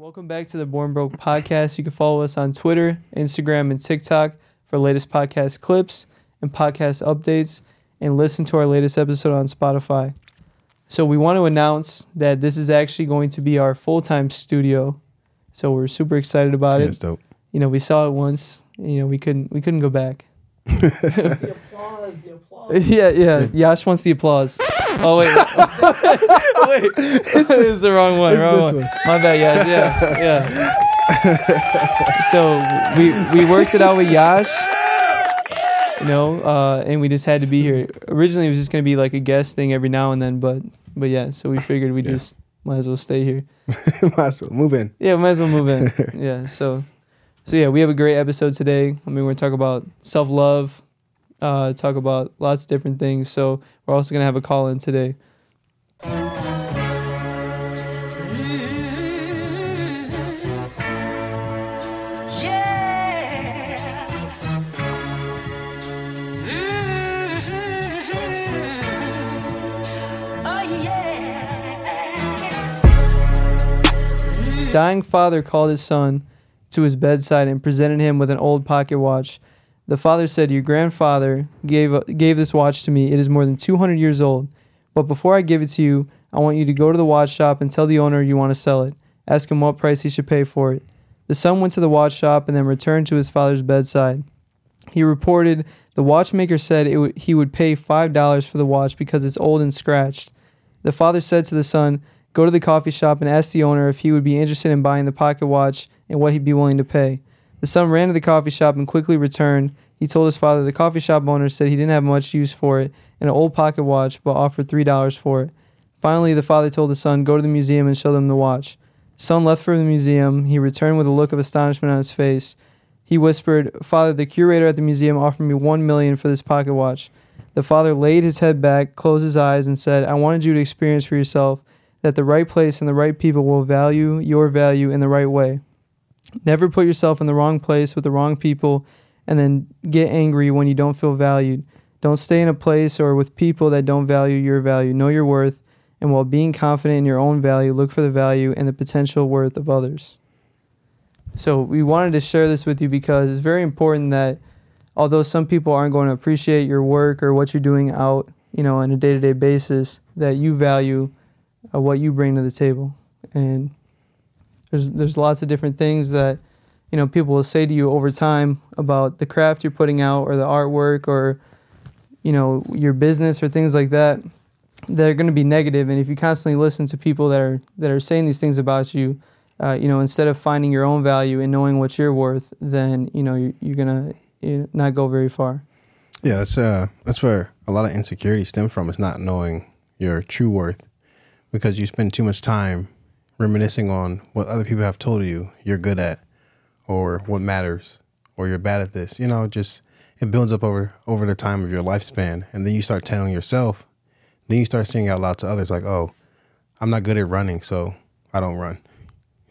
Welcome back to the Born Broke podcast. You can follow us on Twitter, Instagram, and TikTok for latest podcast clips and podcast updates, and listen to our latest episode on Spotify. So we want to announce that this is actually going to be our full-time studio. So we're super excited about Yeah, it. it's dope. You know, we saw it once. You know, we couldn't we couldn't go back. The applause, the applause. yeah, yeah. Yash wants the applause. Oh wait, wait, this is the wrong one. Wrong this one. one. My bad, Yash. Yeah, yeah. so we we worked it out with Yash, you know, uh, and we just had to be here. Originally, it was just gonna be like a guest thing every now and then, but but yeah. So we figured we Yeah. just might as well stay here. Might as well move in. Yeah, might as well move in. yeah. So, so yeah, we have a great episode today. I mean, we're gonna talk about self love, uh, talk about lots of different things. So we're also gonna have a call in today. Dying father called his son to his bedside and presented him with an old pocket watch. The father said, "Your grandfather gave uh, gave this watch to me. It is more than 200 years old. But before I give it to you, I want you to go to the watch shop and tell the owner you want to sell it. Ask him what price he should pay for it." The son went to the watch shop and then returned to his father's bedside. He reported the watchmaker said would, he would pay five dollars for the watch because it's old and scratched. The father said to the son, Go to the coffee shop and ask the owner if he would be interested in buying the pocket watch and what he'd be willing to pay. The son ran to the coffee shop and quickly returned. He told his father the coffee shop owner said he didn't have much use for it and an old pocket watch, but offered three dollars for it. Finally, the father told the son, Go to the museum and show them the watch. The son left for the museum. He returned with a look of astonishment on his face. He whispered, Father, the curator at the museum offered me one million for this pocket watch. The father laid his head back, closed his eyes, and said, I wanted you to experience for yourself that the right place and the right people will value your value in the right way. Never put yourself in the wrong place with the wrong people and then get angry when you don't feel valued. Don't stay in a place or with people that don't value your value. Know your worth, and while being confident in your own value, look for the value and the potential worth of others. So, we wanted to share this with you because it's very important that although some people aren't going to appreciate your work or what you're doing out, you know, on a day-to-day basis, that you value uh, what you bring to the table. And there's there's lots of different things that you know people will say to you over time about the craft you're putting out or the artwork or you know your business or things like that. They're going to be negative, and if you constantly listen to people that are that are saying these things about you, uh, you know, instead of finding your own value and knowing what you're worth, then you know you're, you're you know, not go very far. Yeah, that's uh that's where a lot of insecurity stem from. Is not knowing your true worth because you spend too much time reminiscing on what other people have told you you're good at or what matters or you're bad at this. You know, just it builds up over over the time of your lifespan and then you start telling yourself, then you start saying out loud to others like, "Oh, I'm not good at running, so I don't run."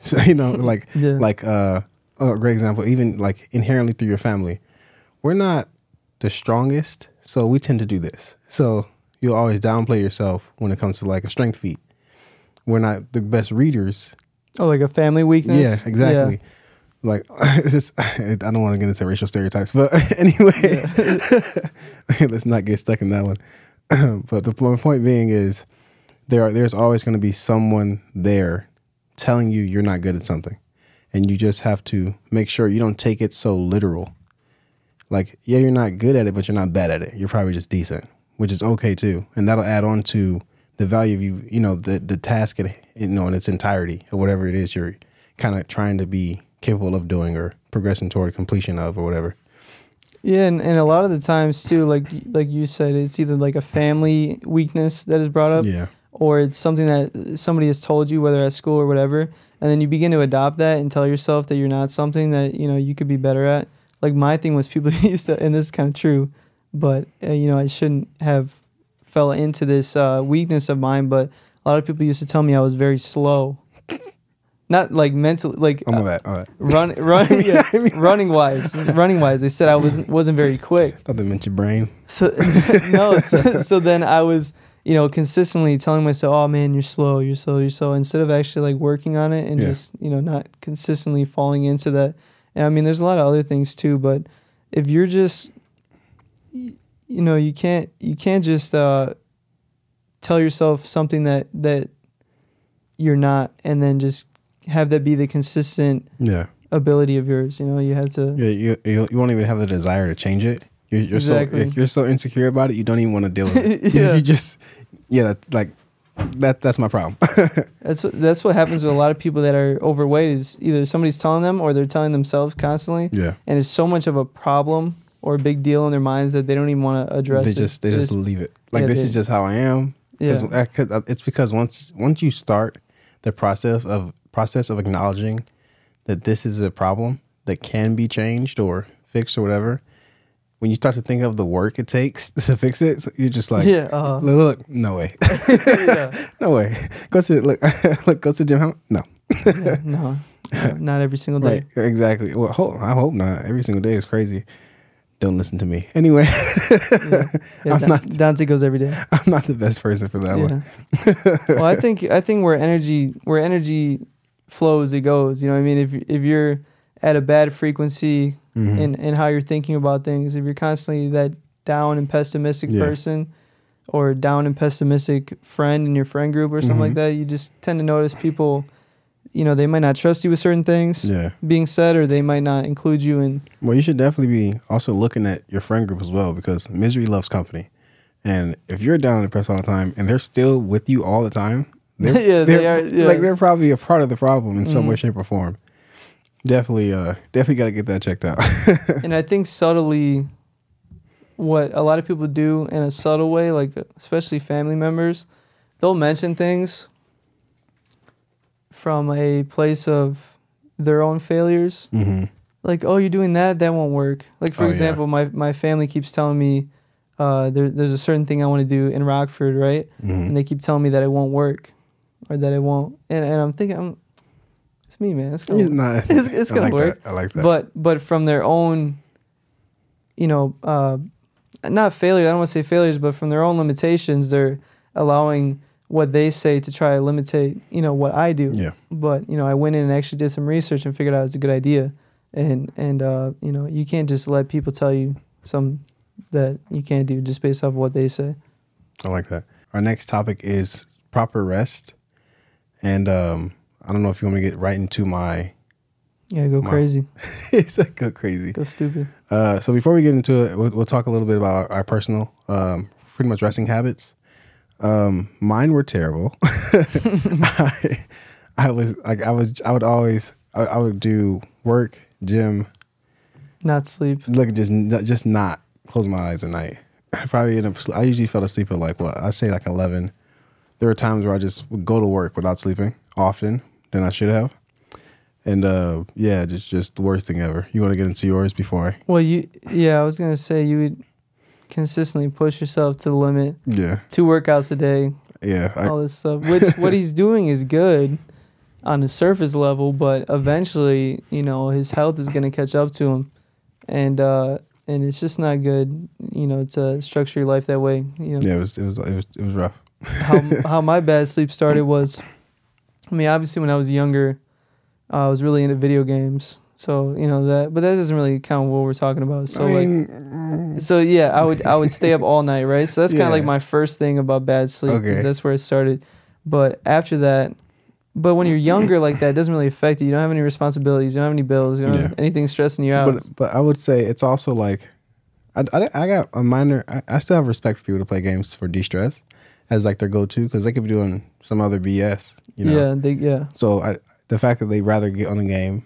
So, you know, like Yeah. like uh a great example even like inherently through your family. We're not the strongest, so we tend to do this. So you'll always downplay yourself when it comes to like a strength feat. We're not the best readers. Oh, like a family weakness. Yeah, exactly. Like it's just I don't want to get into racial stereotypes, but anyway, let's not get stuck in that one. but the po- point being is there are there's always going to be someone there telling you you're not good at something. And you just have to make sure you don't take it so literal. Like, yeah, you're not good at it, but you're not bad at it. You're probably just decent, which is okay too. And that'll add on to the value of you, you know, the the task, in, you know, in its entirety or whatever it is you're kind of trying to be capable of doing or progressing toward completion of or whatever. Yeah, and, and a lot of the times too, like like you said, it's either like a family weakness that is brought up, Yeah. or it's something that somebody has told you, whether at school or whatever, and then you begin to adopt that and tell yourself that you're not something that you know you could be better at. Like my thing was people used to, and this is kind of true, but uh, you know I shouldn't have fell into this uh, weakness of mine. But a lot of people used to tell me I was very slow, not like mentally, like I'm uh, all that. All run, run, yeah, running wise, running wise. They said I wasn't wasn't very quick. Thought they meant your brain. So no, so, so then I was, you know, consistently telling myself, "Oh man, you're slow, you're slow, you're slow," instead of actually like working on it and Yeah. just you know not consistently falling into that. And I mean, there's a lot of other things too, but if you're just, you know, you can't you can't just uh, tell yourself something that that you're not, and then just have that be the consistent Yeah. ability of yours. You know, you have to. Yeah, you, you you won't even have the desire to change it. You're, you're Exactly. so like, you're so insecure about it, you don't even want to deal with it. Yeah. you just yeah, that's like that. That's my problem. That's what, that's what happens with a lot of people that are overweight. Is either somebody's telling them or they're telling themselves constantly, yeah, and it's so much of a problem or a big deal in their minds that they don't even want to address they it. just they just leave it. Like yeah, this they- is just how I am. yeah, 'Cause- it's because once once you start the process of process of acknowledging that this is a problem that can be changed or fixed or whatever, when you start to think of the work it takes to fix it, so you're just like, yeah, uh, look, look, no way, no way. Go to look, look, go to gym. How- No, yeah, no, no, not every single day. right, exactly. Well, hope, I hope not. Every single day is crazy. Don't listen to me. Anyway, Yeah, yeah I'm Dan- not- Dante goes every day. I'm not the best person for that one. Well, I think I think where energy where energy flows, it goes. You know, what I mean, if if you're at a bad frequency Mhm. in in how you're thinking about things, if you're constantly that down and pessimistic Yeah. person, or down and pessimistic friend in your friend group or something like Mhm. that, you just tend to notice people. You know, they might not trust you with certain things yeah. being said, or they might not include you in. Well, you should definitely be also looking at your friend group as well because misery loves company. And if you're down and depressed all the time and they're still with you all the time, they're, Yeah, they they're- yeah. like they're probably a part of the problem in some way, Mhm. shape, or form. Definitely, uh, definitely got to get that checked out. and I think subtly, what a lot of people do in a subtle way, like especially family members, they'll mention things from a place of their own failures. mm-hmm. Like, oh, you're doing that, that won't work. Like, for Oh, yeah. example, my, my family keeps telling me uh, there, there's a certain thing I want to do in Rockford, right? Mm-hmm. And they keep telling me that it won't work or that it won't. And, and I'm thinking, I'm, it's me, man. It's gonna It's not. It's- it's gonna like work. That. I like that. but but from their own you know uh not failure i don't want to say failures but from their own limitations they're allowing what they say to try to limitate you know what i do yeah, but you know i went in and actually did some research and figured out it's a good idea and and uh you know you can't just let people tell you some that you can't do just based off what they say I like that. Our next topic is proper rest, and um, I don't know if you want me to get right into my. yeah go Wow. crazy it's like go crazy. go stupid Uh, so before we get into it, we'll, we'll talk a little bit about our, our personal, um, pretty much resting habits. Um, mine were terrible. I, I was like, I was, I would always, I, I would do work, gym, not sleep look, just, just not close my eyes at night. I probably end up. I usually fell asleep at like what I say like eleven. There were times where I just would go to work without sleeping often than I should have. And uh, yeah, just just the worst thing ever. You want to get into yours before I? well you yeah i was gonna say you would consistently push yourself to the limit Yeah, two workouts a day, yeah. I, all this stuff. Which what he's doing is good on the surface level, but eventually, you know, his health is gonna catch up to him, and uh, and it's just not good, you know, to structure your life that way. You know, Yeah, it was it was it was it was rough. how how my bad sleep started was, I mean, obviously when I was younger, uh, I was really into video games. So you know that, but that doesn't really count what we're talking about. So I like, mean, mm, so yeah, I would I would stay up all night, right? So that's kind of Yeah. like my first thing about bad sleep. Okay. That's where it started. But after that, but when you're younger like that, it doesn't really affect you. You don't have any responsibilities. You don't have any bills. You don't have Yeah. anything stressing you out. but but I would say it's also like, I, I, I got a minor. I, I still have respect for people to play games for de stress, as like their go to because they could be doing some other BS. You know. Yeah, they, yeah. So I, the fact that they rather get on the game,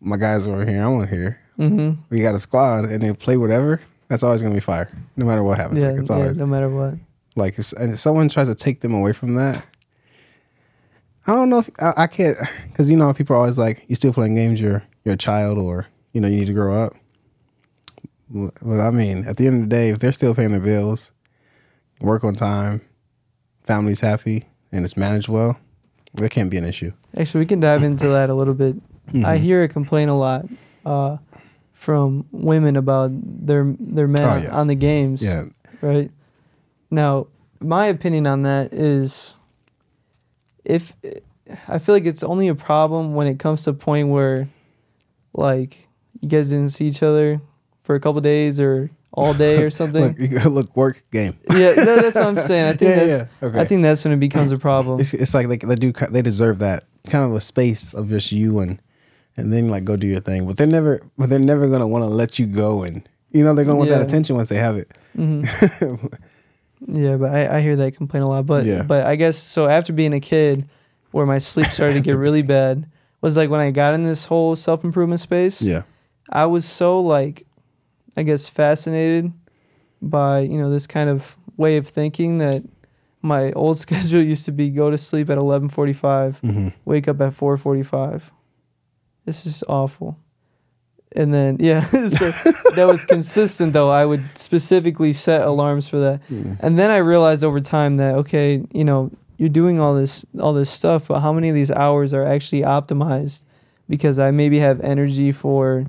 my guys over here, I'm on here. Mm-hmm. We got a squad and they play whatever. That's always gonna be fire, no matter what happens. Yeah, like, it's yeah, always no matter what. like if, and if someone tries to take them away from that. I don't know if I, I can't because you know people are always like you still playing games. You're you're a child or you know you need to grow up. But I mean, at the end of the day, if they're still paying their bills, work on time, family's happy, and it's managed well, there can't be an issue. Actually, we can dive into that a little bit. I Mhm. hear a complaint a lot uh, from women about their their men Oh, on- yeah. on the games. Yeah, Right. Now, my opinion on that is if I feel like it's only a problem when it comes to a point where like you guys didn't see each other for a couple days or all day or something. look, look, work game. yeah, no, that's what I'm saying. I think Yeah, that's yeah, okay. I think that's when it becomes a problem. It's, it's like they, they do they deserve that kind of a space of just you and and then like go do your thing. But they're never but they're never gonna want to let you go and you know they're gonna want that attention once they have it. hmm Yeah, but I, I hear that complaint a lot. But Yeah. but I guess so after being a kid, where my sleep started to get really bad, was like when I got in this whole self improvement space. Yeah. I was so like, I guess fascinated by you know this kind of way of thinking that my old schedule used to be go to sleep at eleven forty five, hmm wake up at four forty five. This is awful. And then yeah, so that was consistent though. I would specifically set alarms for that. And then I realized over time that okay, you know, you're doing all this all this stuff, but how many of these hours are actually optimized? Because I maybe have energy for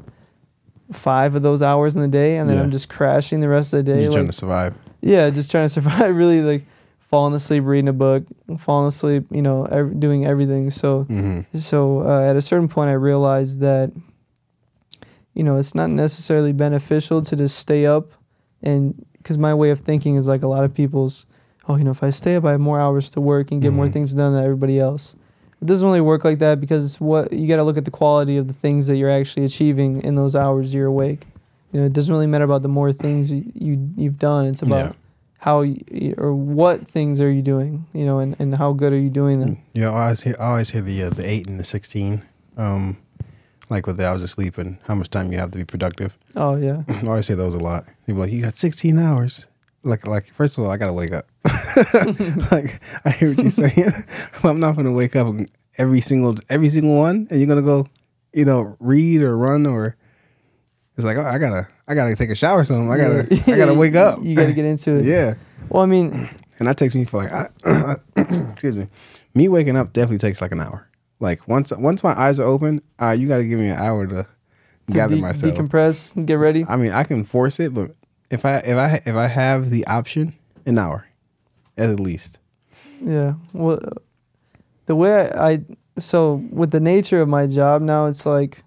five of those hours in the day, and then Yeah. I'm just crashing the rest of the day. You're trying to survive. yeah, just trying to survive. Really, like falling asleep reading a book, falling asleep, you know, ev- doing everything. So hmm so uh, at a certain point, I realized that, you know, it's not necessarily beneficial to just stay up, and because my way of thinking is like a lot of people's, oh, you know, if I stay up, I have more hours to work and get more Mhm. things done than everybody else. It doesn't really work like that because what you got to look at the quality of the things that you're actually achieving in those hours you're awake. You know, it doesn't really matter about the more things you, you you've done. It's about Yeah. How you, or what things are you doing. You know, and, and how good are you doing them. Yeah, I always hear I always hear the uh, the eight and the sixteen. Um, like with the hours of sleep and how much time you have to be productive. Oh yeah. I always say those a lot. People are like, you got 16 hours. Like, like first of all, I gotta wake up. like, I hear what you're saying, but I'm not gonna wake up every single every single one, and you're gonna go, you know, read or run or. It's like, oh, I gotta, I gotta take a shower. Or something. I gotta, I gotta wake up. You got to get into it. yeah, Well, I mean, and that takes me for like, I, excuse me, me waking up definitely takes like an hour. Like once, once my eyes are open, uh, you got to give me an hour to, to gather de- myself. decompress, and get ready. I mean, I can force it, but if I if I if I have the option, an hour, at least. Yeah. Well, the way I, I so with the nature of my job now, it's like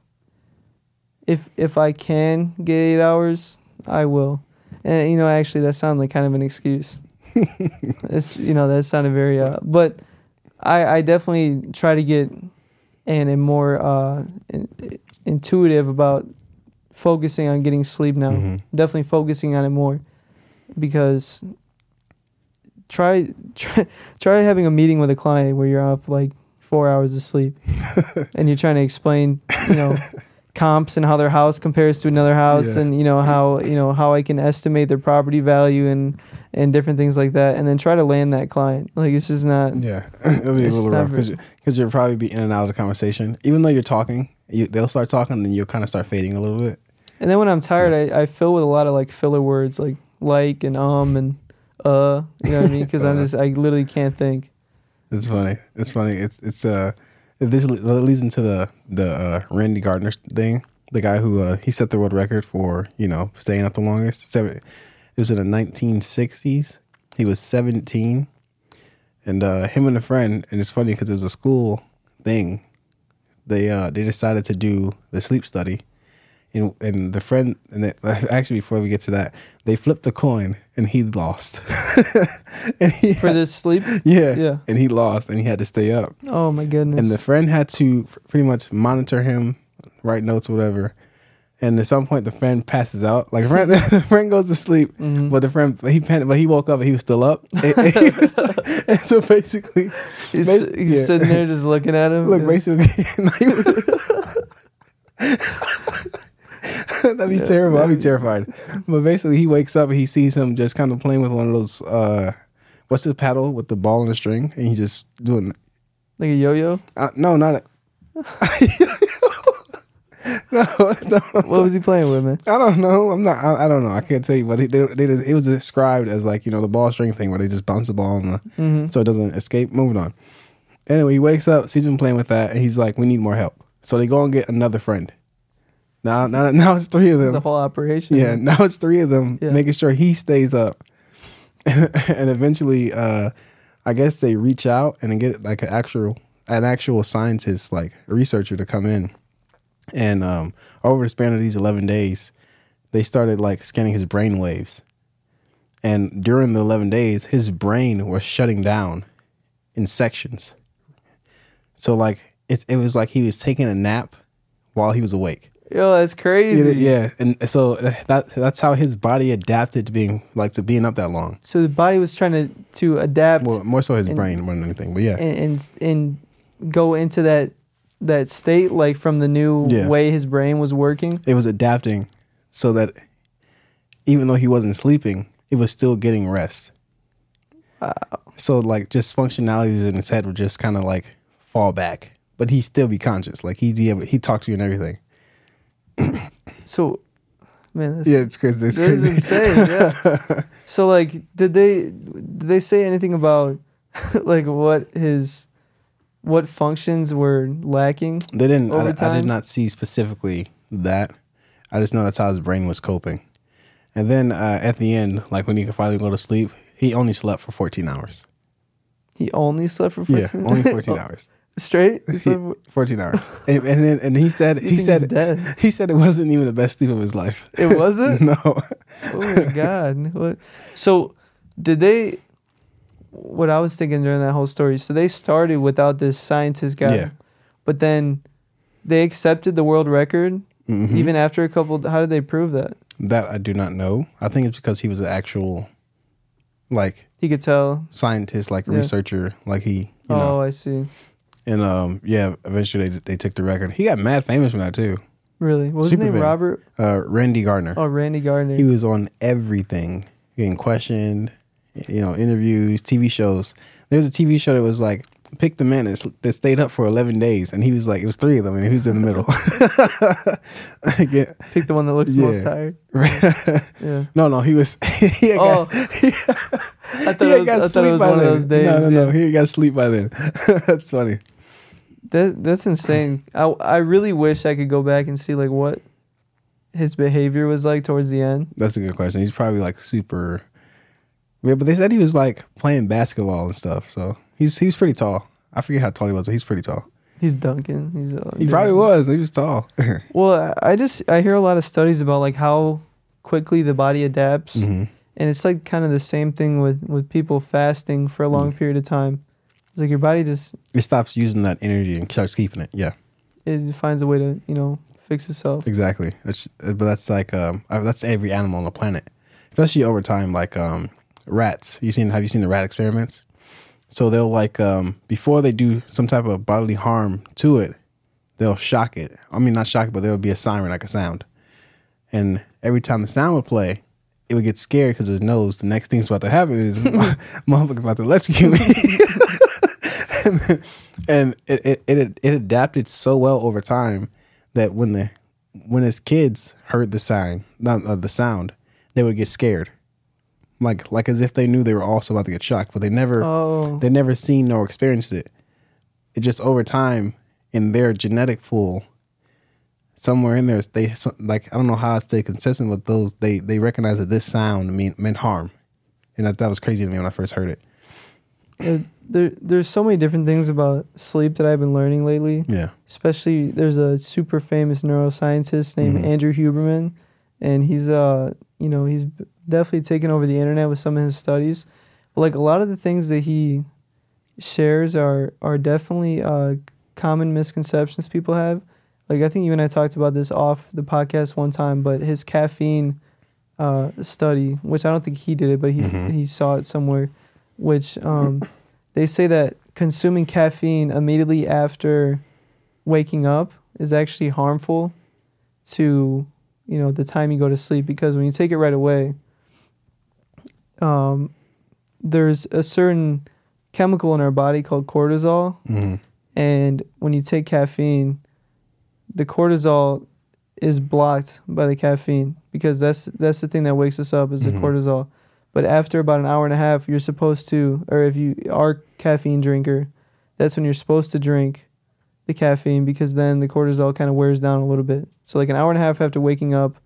if if I can get eight hours, I will. And you know, actually, that sounded like kind of an excuse. it's you know that sounded very, uh, but I I definitely try to get and am more uh, in, intuitive about focusing on getting sleep now. Mhm. Definitely focusing on it more because try try try having a meeting with a client where you're off like four hours of sleep and you're trying to explain you know comps and how their house compares to another house Yeah. and you know how you know how I can estimate their property value and and different things like that and then try to land that client like it's just not Yeah, it'll be a little rough because because you'll probably be in and out of the conversation. Even though you're talking, you, they'll start talking, and then you'll kind of start fading a little bit. and then when I'm tired I, I fill with a lot of like filler words like like and um and uh you know what I mean because I'm Uh. just I literally can't think It's funny. It's funny. It's it's uh this leads into the the uh, Randy Gardner thing. The guy who uh, he set the world record for you know staying up the longest. Seven. It was in the 1960s. He was 17, and uh, him and a friend. And it's funny because it was a school thing. They uh they decided to do the sleep study. And, and the friend and they, actually before we get to that they flipped the coin and he lost and he for this sleep yeah. Yeah. And he lost and he had to stay up. oh my goodness And the friend had to pretty much monitor him, write notes, whatever. And at some point, the friend passes out. Like, friend, the friend goes to sleep, Mhm. but the friend, he panicked, but he woke up and he was still up. And, and was like- and so basically, He's, he's yeah. sitting there just looking at him. look, basically, that'd be terrible. I'd be terrified. But basically, he wakes up and he sees him just kind of playing with one of those, uh, what's the paddle with the ball and the string? And he's just doing like a yo-yo. Uh, no, not. A, no. What was he playing with, man? I don't know. I'm not. I, I don't know. I can't tell you. But they, they, they just, it was described as like you know the ball string thing where they just bounce the ball on the, hmm so it doesn't escape. Moving on. Anyway, he wakes up, sees him playing with that, and he's like, "We need more help." So they go and get another friend. Now, now, now it's three of them. It's a whole operation. Yeah, now it's three of them Yeah. making sure he stays up. and eventually, uh, I guess they reach out and get like an actual an actual scientist, like a researcher, to come in. And um, over the span of these eleven days, they started like scanning his brain waves. And during the eleven days, his brain was shutting down in sections. So like it, it was like he was taking a nap while he was awake. Yo, that's crazy. Yeah, and so eh, that that's how his body adapted to being like to being up that long. So the body was trying to to adapt More, more so his And- brain more than anything. But yeah, and, and and go into that that state like from the new Yeah. way his brain was working. it was adapting so that even though he wasn't sleeping, it was still getting rest. Wow. So like just functionalities in his head would just kind of like fall back, but he'd still be conscious. Like he'd be able, he'd talk to you and everything. So, man, this, Yeah, it's crazy. It's crazy. insane. Yeah. so like, did they did they say anything about like what his what functions were lacking? They didn't. I, I did not see specifically that. I just know that's how his brain was coping. And then uh, at the end, like when he could finally go to sleep, he only slept for 14 hours. He only slept for Yeah, only 14 hours. Straight. He He- 14 hours. And and, then, and he said he said he said it wasn't even the best sleep of his life. it wasn't. no. oh my god! What? So, did they? What I was thinking during that whole story. So they started without this scientist guy, Yeah. but then they accepted the world record Mhm. even after a couple. How did they prove that? That I do not know. I think it's because he was an actual like He could tell. scientist, like Yeah. researcher, like he you oh, know. I see. And um yeah, eventually they, they took the record. He got mad famous from that too. Really? What was Super his name? Robert? Uh Randy Gardner. Oh, Randy Gardner. He was on everything, getting questioned, you know, interviews, TV shows. There was a TV show that was like, pick the man that, that stayed up for 11 days. And he was like, it was three of them, and he was in the middle. Yeah. Pick the one that looks most tired. Yeah. no, no, he was. he had Oh, got, I thought he it was, got I thought it sleep was by one of then. those days. No, no, no. yeah. He had got sleep by then. That's funny. That that's insane. I I really wish I could go back and see like what his behavior was like towards the end. That's a good question. He's probably like super. Yeah, but they said he was like playing basketball and stuff. So he's he was pretty tall. I forget how tall he was, but he's pretty tall. He's dunking. He's uh, He probably was. He was tall. Well, I just I hear a lot of studies about like how quickly the body adapts, Mhm. and it's like kind of the same thing with with people fasting for a long Mm. period of time. It's like your body just It stops using that energy and starts keeping it. Yeah, it finds a way to you know fix itself. exactly. That's but that's like um uh, that's every animal on the planet, especially over time. Like um rats. You seen? Have you seen the rat experiments? So they'll like um before they do some type of bodily harm to it, they'll shock it. I mean, not shock it, but there would be a siren like a sound, and every time the sound would play. It would get scared because it knows the next thing's about to happen is motherfucker's about to electrocute me. and it, it it it adapted so well over time that when the when his kids heard the sound, not uh, the sound, they would get scared, like like as if they knew they were also about to get shocked, but they never Oh, they never seen nor experienced it. It just over time in their genetic pool, somewhere in there, they like I don't know how it stayed consistent with those. They they recognize that this sound mean, meant harm, and that that was crazy to me when I first heard it. it, there there's so many different things about sleep that I've been learning lately. Yeah. especially there's a super famous neuroscientist named Mhm. Andrew Huberman, and he's uh you know he's definitely taken over the internet with some of his studies. But like a lot of the things that he shares are are definitely uh common misconceptions people have. Like I think you and I talked about this off the podcast one time, but his caffeine uh, study, which I don't think he did it, but he Mhm. he saw it somewhere, which um, they say that consuming caffeine immediately after waking up is actually harmful to you know the time you go to sleep because when you take it right away um, there's a certain chemical in our body called cortisol. Hmm and when you take caffeine the cortisol is blocked by the caffeine because that's that's the thing that wakes us up is the Mhm. cortisol but after about an hour and a half you're supposed to or if you are caffeine drinker that's when you're supposed to drink the caffeine because then the cortisol kind of wears down a little bit so like an hour and a half after waking up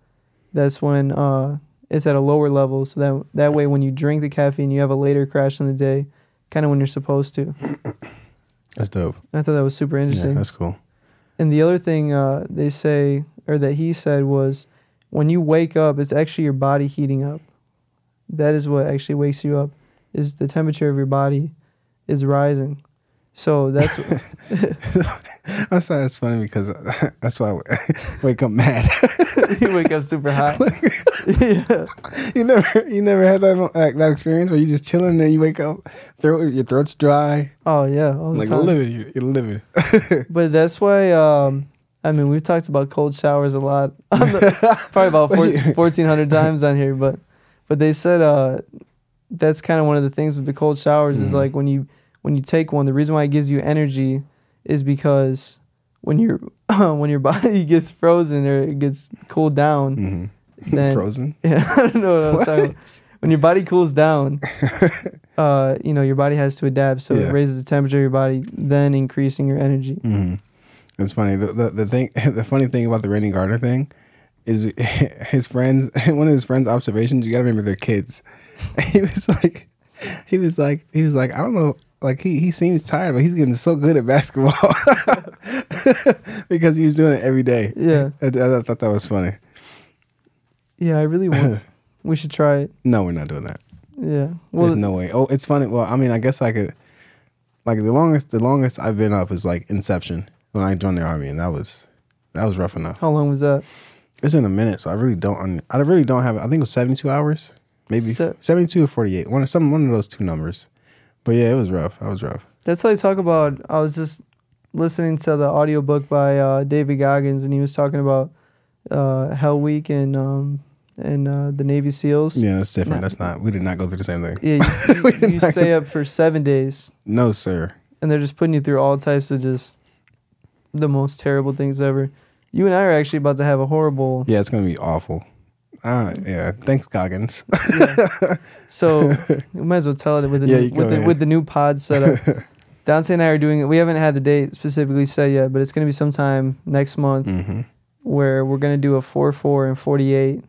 that's when uh it's at a lower level, so that that way when you drink the caffeine, you have a later crash in the day, kind of when you're supposed to. That's dope. I thought that was super interesting. Yeah, that's cool. And the other thing uh, they say, or that he said, was when you wake up, it's actually your body heating up. That is what actually wakes you up. Is the temperature of your body is rising. So that's I'm sorry, it's funny because that's why I wake up mad. you wake up super hot. yeah. you never, you never had that like, that experience where you just chilling and then you wake up, throat, your throat's dry, Oh yeah. All the like time. livid, you're, you're livid. But that's why. Um, I mean, we've talked about cold showers a lot. on the- probably about But four, 1,400 times on here. But but they said uh, that's kind of one of the things with the cold showers is Mhm. like when you when you take one, the reason why it gives you energy is because when your when your body gets frozen or it gets cooled down, hmm then Frozen. yeah, I don't know what I was talking about. When your body cools down, uh, you know your body has to adapt, so Yeah. it raises the temperature of your body, then increasing your energy. hmm It's funny. The, the the thing, the funny thing about the Randy Gardner thing is his friends. One of his friends' observations. You got to remember they're kids. He was like, he was like, he was like, I don't know. Like he he seems tired, but he's getting so good at basketball because he was doing it every day. Yeah. I, I, I thought that was funny. Yeah, I really want. we should try it. No, we're not doing that. Yeah. Well, There's no way. Oh, it's funny. Well, I mean, I guess I could. Like the longest, the longest I've been up is like Inception when I joined the army, and that was that was rough enough. how long was that? It's been a minute, so I really don't. I really don't have. I think it was seventy two hours, maybe Se- seventy two or forty eight. One of some one of those two numbers. But yeah, it was rough. I was rough. That's how they talk about. I was just listening to the audiobook by uh, David Goggins, and he was talking about uh, Hell Week and um, and uh, the Navy SEALs. Yeah, that's different. That's not. We did not go through the same thing. Yeah, you, you, you stay up for seven days, No, sir. and they're just putting you through all types of just the most terrible things ever. You and I are actually about to have a horrible. Yeah, it's gonna be awful. Uh, yeah. Thanks, Goggins. So we might as well tell it with the Yeah, new, with the with the new pod setup. Dante and I are doing it. We haven't had the date specifically set yet, but it's going to be sometime next month hmm where we're going to do a 4 4 and 48,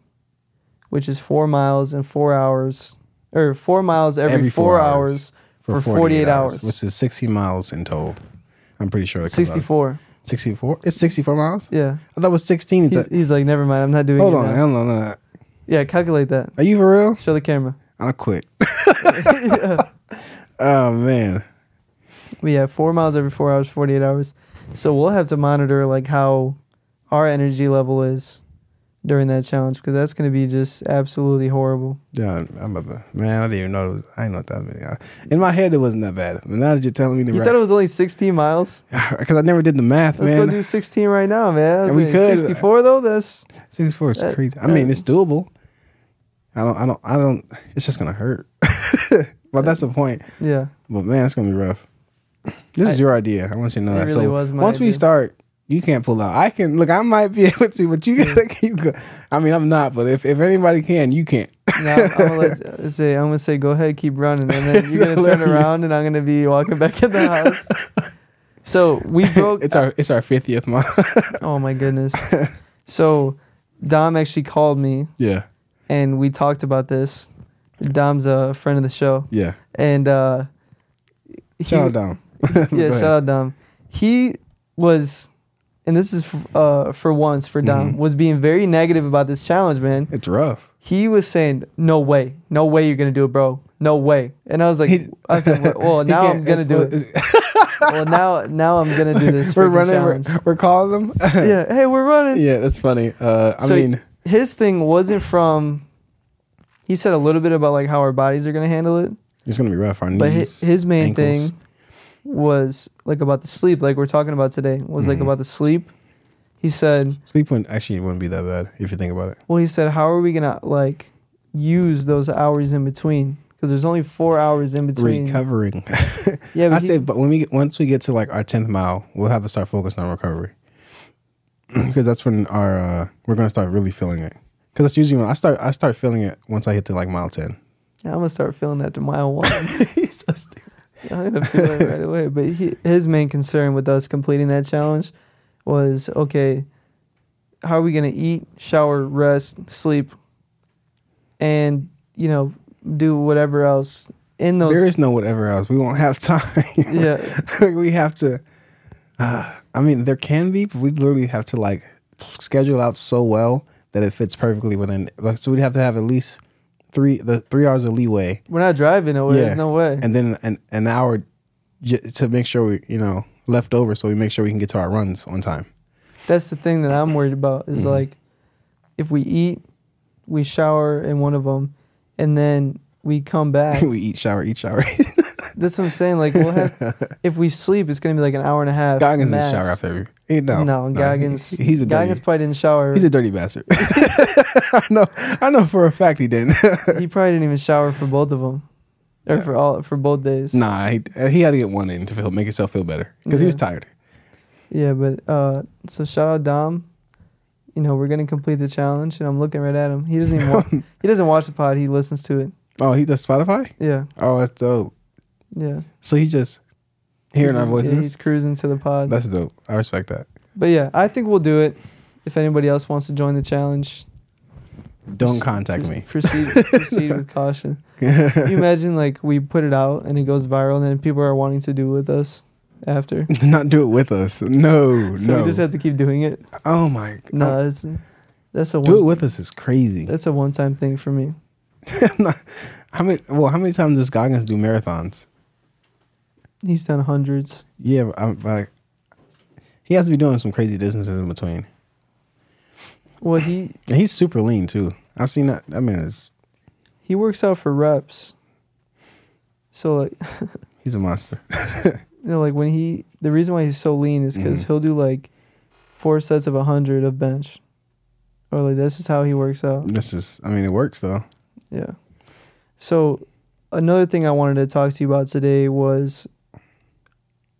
which is four miles in four hours, or four miles every, Every four, four hours, hours. for 48 hours. which is sixty miles in total. I'm pretty sure. it comes out. 64. 64? It's 64 miles? Yeah. I thought it was 16. He's, he's like, never mind. I'm not doing hold it. on. now." Hold on. hold on. Yeah, calculate that. Are you for real? Show the camera. I'll quit. yeah. Oh, man. We have four miles every four hours, 48 hours. So we'll have to monitor like how our energy level is during that challenge because that's going to be just absolutely horrible. Yeah, I'm about to, man, I didn't even know. It was, I didn't know that many. I- In my head, it wasn't that bad. But now that you're telling me the You right, thought it was only 16 miles? because I never did the math, Let's man. go do 16 right now, man. And we like, could. Uh, 64 though. That's 64 is That- crazy. I mean, it's doable. I don't, I don't, I don't. It's just gonna hurt. but that's the point. yeah. But man, it's gonna be rough. This is your idea. I want you to know It that. really so was my once we start, you can't pull out. I can look. I might be able to, but you gotta keep. Go- I mean, I'm not. But if if anybody can, you can't. Now I'm gonna let, uh, say I'm gonna say go ahead, keep running, and then you're gonna turn around, and I'm gonna be walking back in the house. So we broke. It's our it's our fiftieth month. oh my goodness. So Dom actually called me, yeah, and we talked about this. Dom's a friend of the show, yeah. and uh, he, Shout out Dom. yeah, shout out Dom. He was, and this is f- uh, for once for Dom, Mhm. was being very negative about this challenge, man. It's rough. He was saying, "No way, no way you're gonna do it, bro, no way." And I was like, He- I said, "Well, well, now I'm gonna do it. Well, now, now I'm gonna do this We're running. We're, we're calling them. yeah, hey, we're running. yeah, that's funny. Uh, I So mean, his thing wasn't from. He said a little bit about like how our bodies are gonna handle it, it's gonna be rough. Our knees. but his, his main ankles. thing was like about the sleep, like we're talking about today, was like Mhm. about the sleep. He said, Sleep wouldn't actually wouldn't be that bad if you think about it. well, he said, how are we gonna like use those hours in between? Because there's only four hours in between. Recovering. Yeah, I but he- say, but when we get, once we get to like our tenth mile, we'll have to start focusing on recovery because that's when our uh, we're gonna start really feeling it. Because that's usually when I start. I start feeling it once I hit to like mile ten. Yeah, I'm gonna start feeling that to mile one. He's so stupid. I'm gonna feel it right away. But he, his main concern with us completing that challenge was okay, how are we gonna eat, shower, rest, sleep, and you know do whatever else in those. There is no whatever else. We won't have time. yeah, we have to. Uh, I mean, there can be, but we literally have to like schedule out so well that it fits perfectly within. Like, so we'd have to have at least three the three hours of leeway, we're not driving nowhere. Yeah. There's no way. and then an an hour j- to make sure we you know left over, so we make sure we can get to our runs on time. That's the thing that I'm worried about is Mhm. like if we eat, we shower in one of them, and then we come back. we eat, shower, eat, shower. That's what I'm saying. Like we'll have if we sleep, it's gonna be like an hour and a half. Goggins max. didn't shower after. He, no, No, he- Goggins. he's a dirty. Goggins probably didn't shower. He's a dirty bastard. I know. I know for a fact he didn't. he probably didn't even shower for both of them, or for all for both days. nah, he, he had to get one in to feel, make himself feel better because he was tired. Yeah, but uh, so shout out Dom. You know we're gonna complete the challenge, and I'm looking right at him. He doesn't even he doesn't watch the pod. He listens to it. Oh, he does Spotify. Yeah, Oh, that's dope. yeah. So he just hearing our voices. he's cruising to the pod. that's dope. I respect that. But yeah, I think we'll do it. If anybody else wants to join the challenge, Don't contact me. Proceed, proceed with caution. Can you imagine like we put it out and it goes viral, and then people are wanting to do it with us after. Not do it with us. No, So no. we just have to keep doing it. oh my. No, God. that's that's a do it one, with us is crazy. that's a one time thing for me. how many? Well, how many times does Goggins do marathons? He's done hundreds. Yeah, but I'm like, he has to be doing some crazy distances in between. Well, he And he's super lean too. I've seen that. I mean, it's he works out for reps. So like he's a monster. you know, like when he the reason why he's so lean is because Mhm. he'll do like four sets of a hundred of bench, or like this is how he works out. this is. I mean, it works though. Yeah. So another thing I wanted to talk to you about today was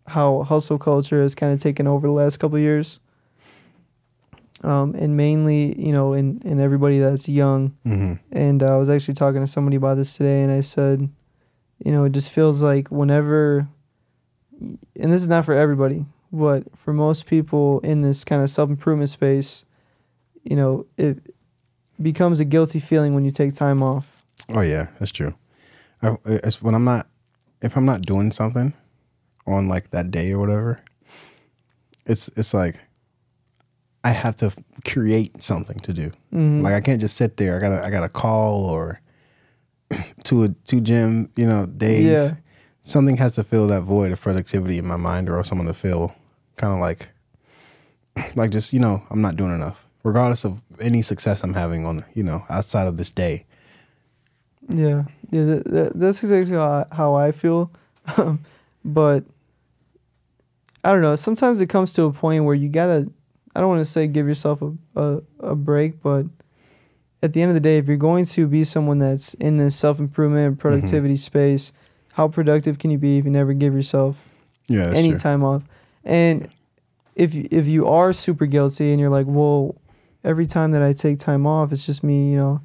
how hustle culture has kind of taken over the last couple of years. Um, and mainly, you know, in, in everybody that's young. Mm-hmm. And uh, I was actually talking to somebody about this today, and I said, you know, it just feels like whenever, and this is not for everybody, but for most people in this kind of self improvement space, you know, it becomes a guilty feeling when you take time off. Oh yeah, that's true. I, it's when I'm not, if I'm not doing something on like that day or whatever, it's it's like I have to create something to do. Mhm. Like I can't just sit there. I gotta I gotta call or to a to gym. You know, days. Yeah. Something has to fill that void of productivity in my mind, or someone to feel kind of like like just you know I'm not doing enough, regardless of any success I'm having on you know outside of this day. Yeah, yeah, that, that, that's exactly how I, how I feel. but I don't know. Sometimes it comes to a point where you gotta. I don't want to say give yourself a, a a break, but at the end of the day, if you're going to be someone that's in this self improvement and mm-hmm. productivity space, how productive can you be if you never give yourself Yeah, any true. time off? And if you- if you are super guilty and you're like, well, every time that I take time off, it's just me, you know,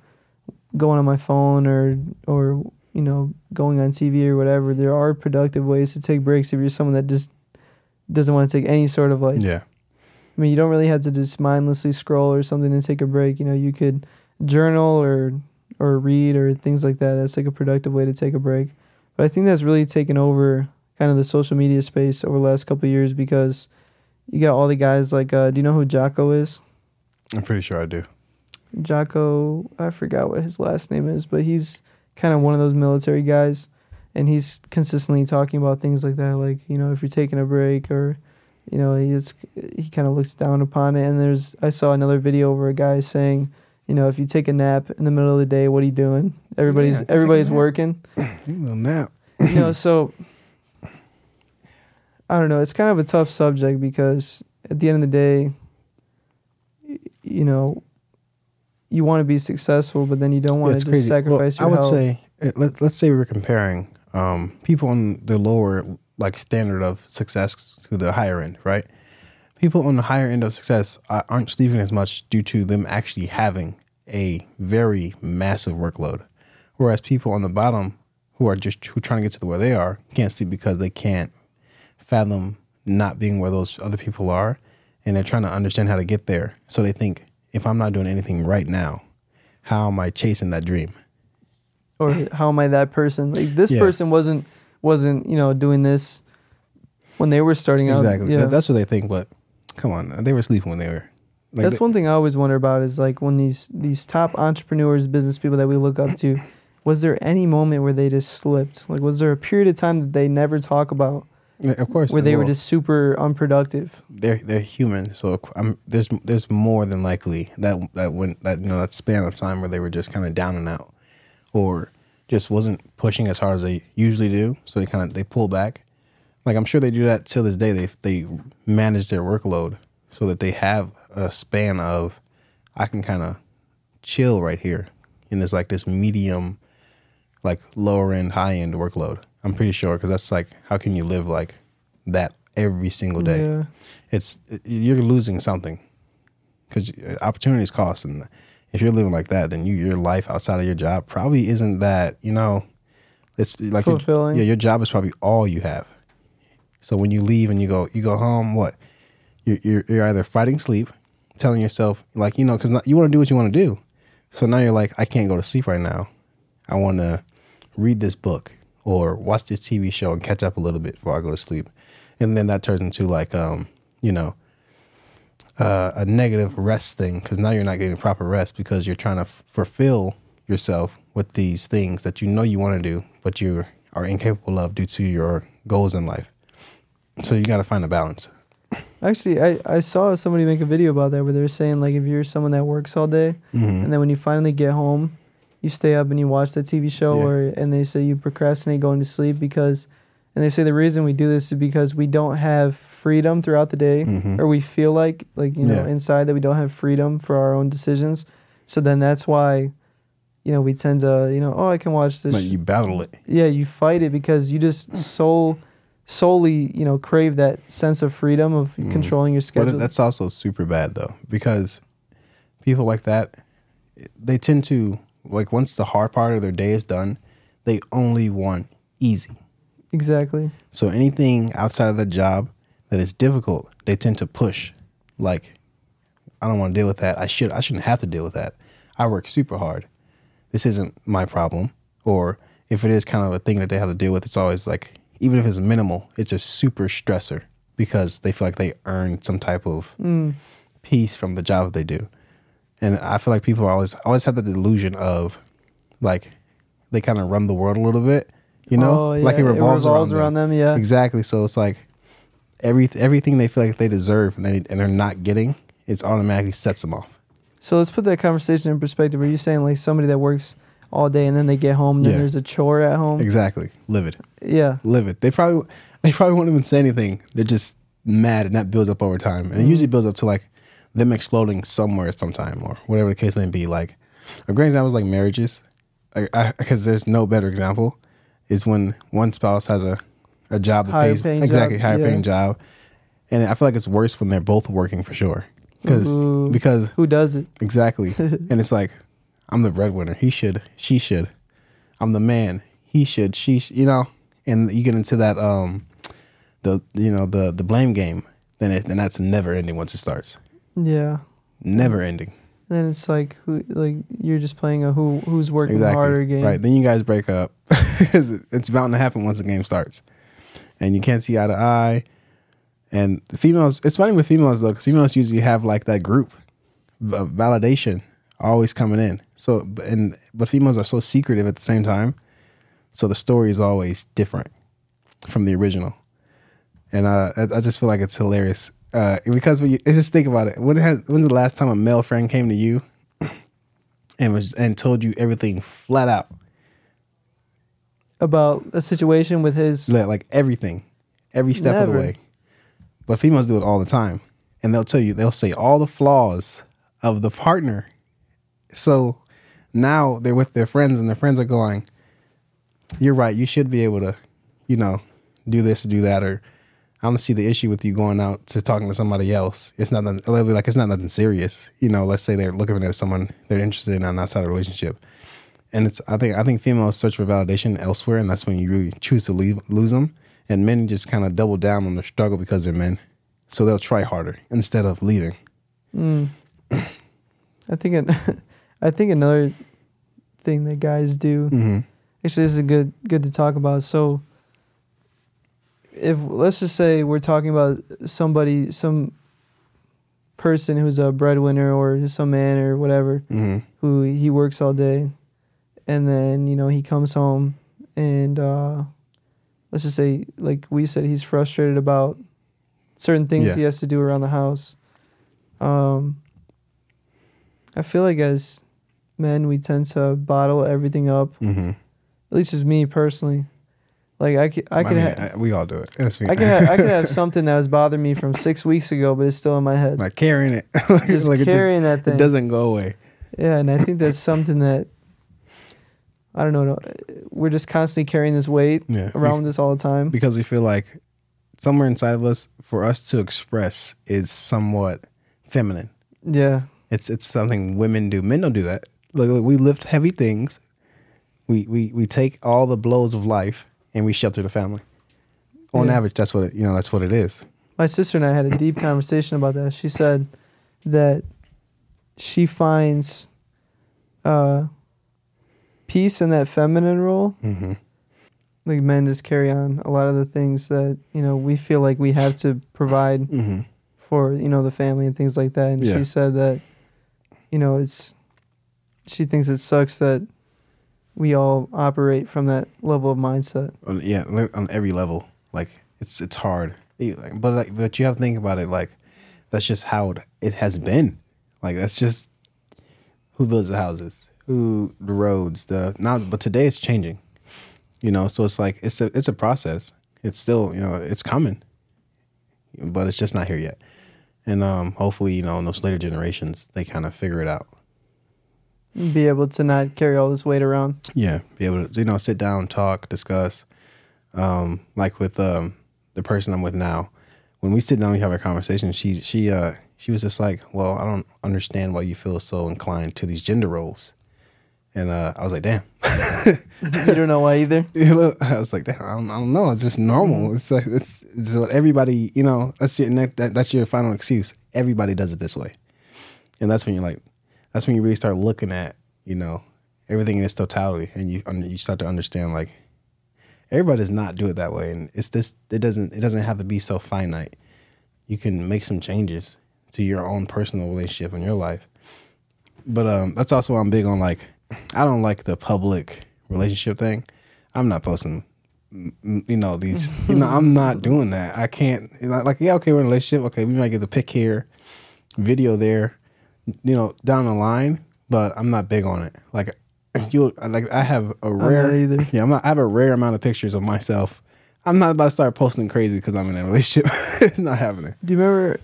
going on my phone or or you know going on TV or whatever. There are productive ways to take breaks if you're someone that just doesn't want to take any sort of like. Yeah. I mean, you don't really have to just mindlessly scroll or something to take a break. You know, you could journal or or read or things like that. That's like a productive way to take a break. But I think that's really taken over kind of the social media space over the last couple of years because you got all the guys like, uh, do you know who Jocko is? I'm pretty sure I do. Jocko, I forgot what his last name is, but he's kind of one of those military guys, and he's consistently talking about things like that, like you know if you're taking a break or, you know, he's he kind of looks down upon it. And there's I saw another video where a guy saying, you know, if you take a nap in the middle of the day, what are you doing? Everybody's Yeah, everybody's working, You little nap. you know. So I don't know. It's kind of a tough subject because at the end of the day, you know, you want to be successful, but then you don't want it's to just sacrifice Well, your I would health. say uh, let, let's say we're comparing um, people on the lower like standard of success to the higher end, right? People on the higher end of success uh, aren't sleeping as much due to them actually having a very massive workload, whereas people on the bottom who are just who are trying to get to where they are can't sleep because they can't fathom not being where those other people are, and they're trying to understand how to get there. So they think if I'm not doing anything right now, how am I chasing that dream? Or how am I that person? Like this Yeah. person wasn't wasn't you know doing this when they were starting out. Exactly. Yeah. That- That's what they think. But come on, they were sleeping when they were. Like That's they- one thing I always wonder about is like when these these top entrepreneurs, business people that we look up to, was there any moment where they just slipped? Like was there a period of time that they never talk about Yeah, Of course, where they were just super unproductive? they're they're human, so I'm, there's there's more than likely that that when that you know that span of time where they were just kind of down and out, or just wasn't pushing as hard as they usually do, so they kind of they pull back. Like I'm sure they do that till this day. They they manage their workload so that they have a span of I can kind of chill right here in this like this medium, like lower end, high end workload. I'm pretty sure because that's like how can you live like that every single day? Yeah. it's you're losing something because uh, opportunities cost, and if you're living like that, then you your life outside of your job probably isn't that you know. It's like your- yeah, your job is probably all you have. So when you leave and you go, you go home. What? You're you're, you're either fighting sleep, telling yourself like you know because you want to do what you want to do. So now you're like, I can't go to sleep right now. I want to read this book or watch this TV show and catch up a little bit before I go to sleep. And then that turns into like, um, you know, uh, a negative rest thing because now you're not getting proper rest because you're trying to f- fulfill yourself with these things that you know you want to do, but you are incapable of due to your goals in life. So you got to find a balance. Actually, I, I saw somebody make a video about that where they were saying like if you're someone that works all day Mm-hmm. and then when you finally get home, you stay up and you watch that TV show Yeah. or and they say you procrastinate going to sleep because and they say the reason we do this is because we don't have freedom throughout the day Mhm. or we feel like like you know Yeah. inside that we don't have freedom for our own decisions. So then that's why you know we tend to you know oh I can watch this But you battle it. yeah you fight it because you just so solely you know crave that sense of freedom of controlling your Mm. But schedule that's also super bad though, because people like that, they tend to like once the hard part of their day is done, they only want easy. Exactly So anything outside of the job that is difficult, they tend to push. Like, I don't want to deal with that. I should. I shouldn't have to deal with that. I work super hard. This isn't my problem. Or if it is kind of a thing that they have to deal with, it's always like, even if it's minimal, it's a super stressor because they feel like they earned some type of Mm. peace from the job that they do. And I feel like people always always have the delusion of like they kind of run the world a little bit, you know, Oh, yeah, like it revolves, around, around them. them, yeah. exactly. So it's like every everything they feel like they deserve and they and they're not getting, it's automatically sets them off. So let's put that conversation in perspective. Are you saying like somebody that works all day and then they get home and then there's a chore at home? Exactly, livid, Yeah. livid. They probably they probably won't even say anything. They're just mad, and that builds up over time, and it Mm-hmm. usually builds up to like them exploding somewhere sometime or whatever the case may be. Like a great example is like marriages, because there's no better example is when one spouse has a a job that Higher pays paying exactly job, higher yeah. paying job, and I feel like it's worse when they're both working for sure, because Ooh. because Who does it? Exactly. and it's like, I'm the breadwinner. He should. She should. I'm the man. He should. She. Sh-, you know. And you get into that um, the you know the the blame game. Then it then that's never ending once it starts. Yeah. Never ending. Then it's like who like you're just playing a who who's working Exactly. harder game. Right. Then you guys break up. 'Cause it's bound to happen once the game starts, and you can't see eye to eye. And the females, it's funny with females though, because females usually have like that group of validation always coming in. So, and but females are so secretive at the same time, so the story is always different from the original. And uh, I, I just feel like it's hilarious uh, because when you just think about it, when has when's the last time a male friend came to you and was and told you everything flat out, About a situation with his like, like everything, every step of the way. But females do it all the time, and they'll tell you they'll say all the flaws of the partner. So now they're with their friends, and their friends are going, "You're right. You should be able to, you know, do this, do that." Or I don't see the issue with you going out to talking to somebody else. It's not. nothing- like, "It's not nothing serious." You know, let's say they're looking at someone they're interested in outside a relationship, and it's. I think. I think females search for validation elsewhere, and that's when you really choose to leave, lose them. And men just kind of double down on their struggle because they're men, so they'll try harder instead of leaving. I think it, I think another thing that guys do. Mm-hmm. Actually, this is good good to talk about. So, if let's just say we're talking about somebody, some person who's a breadwinner or some man or whatever, Mm-hmm. who he works all day, and then you know he comes home and uh, let's just say, like we said, he's frustrated about certain things Yeah. he has to do around the house. Um, I feel like as men, we tend to bottle everything up Mm-hmm. at least it's me personally. Like I could, I could, mean, ha- we all do it. That's me. I could, ha- I could have something that was bothering me from six weeks ago, but it's still in my head. like carrying it. like, just like it, just, carrying that thing. it doesn't go away. Yeah, and I think that's something that I don't know. We're just constantly carrying this weight Yeah. around with us all the time. because we feel like somewhere inside of us, for us to express, is somewhat feminine. Yeah, It's it's something women do. Men don't do that. Look, look, we lift heavy things. We we we take all the blows of life and we shelter the family. On Yeah. average, that's what it, you know. That's what it is. my sister and I had a deep conversation about that. She said that she finds uh, peace in that feminine role. Mm-hmm. Like men just carry on a lot of the things that you know we feel like we have to provide Mm-hmm. for you know the family and things like that. And Yeah. she said that you know it's she thinks it sucks that we all operate from that level of mindset. On, yeah, on every level. Like it's it's hard. But like, but you have to think about it. Like that's just how it, it has been. Like that's just who builds the houses, who the roads, the now. But today it's changing. You know, so it's like it's a it's a process. It's still you know it's coming, but it's just not here yet. And um, hopefully, you know, in those later generations, they kind of figure it out. Be able to not carry all this weight around. Yeah, be able to you know sit down, talk, discuss. Um, like with um the person I'm with now, when we sit down, we have a conversation. She she uh she was just like, well, I don't understand why you feel so inclined to these gender roles, and uh, I was like, damn. you don't know why either. I was like, damn, I don't, I don't know. It's just normal. It's like it's, it's what everybody, you know. That's your that, that's your final excuse. Everybody does it this way, and that's when you're like, that's when you really start looking at, you know, everything in its totality, and you you start to understand like, everybody does not do it that way, and it's this. It doesn't. It doesn't have to be so finite. You can make some changes to your own personal relationship in your life, but um, that's also why I'm big on like, I don't like the public relationship thing. I'm not posting, you know, these, you know, I'm not doing that. I can't, like, yeah, okay, we're in a relationship. Okay, we might get the pic here, video there, you know, down the line, but I'm not big on it. Like, you, like, I have a rare, either. yeah, I'm not, I have a rare amount of pictures of myself. I'm not about to start posting crazy because I'm in a relationship. it's not happening. Do you remember?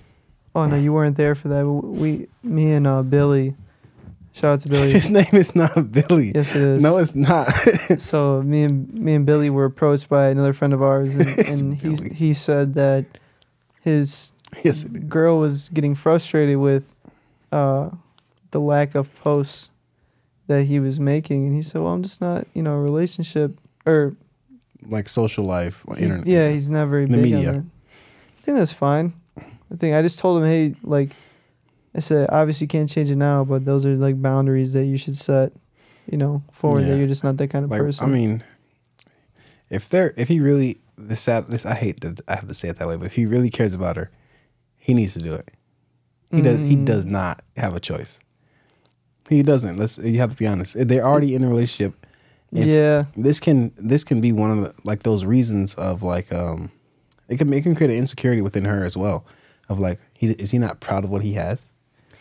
Oh no, you weren't there for that. We, me and uh, Billy. Shout out to Billy. His name is not Billy. yes, it is. No, it's not. so me and me and Billy were approached by another friend of ours, and, and he he said that his yes, girl was getting frustrated with uh, the lack of posts that he was making, and he said, "Well, I'm just not, you know, a relationship or Like social life, he- internet. yeah, he's not very The big media. on that." I think that's fine. I think I just told him, "Hey, like." I said, obviously you can't change it now, but those are like boundaries that you should set, you know, forward Yeah. that you're just not that kind of like person. I mean, if they're if he really the sad this I hate that I have to say it that way, but if he really cares about her, he needs to do it. He does. He Mm. does not have a choice. He doesn't. Let's. You have to be honest. They're already in a relationship. If- yeah, This can this can be one of the like those reasons of like um, it can it can create an insecurity within her as well, of like he is he not proud of what he has.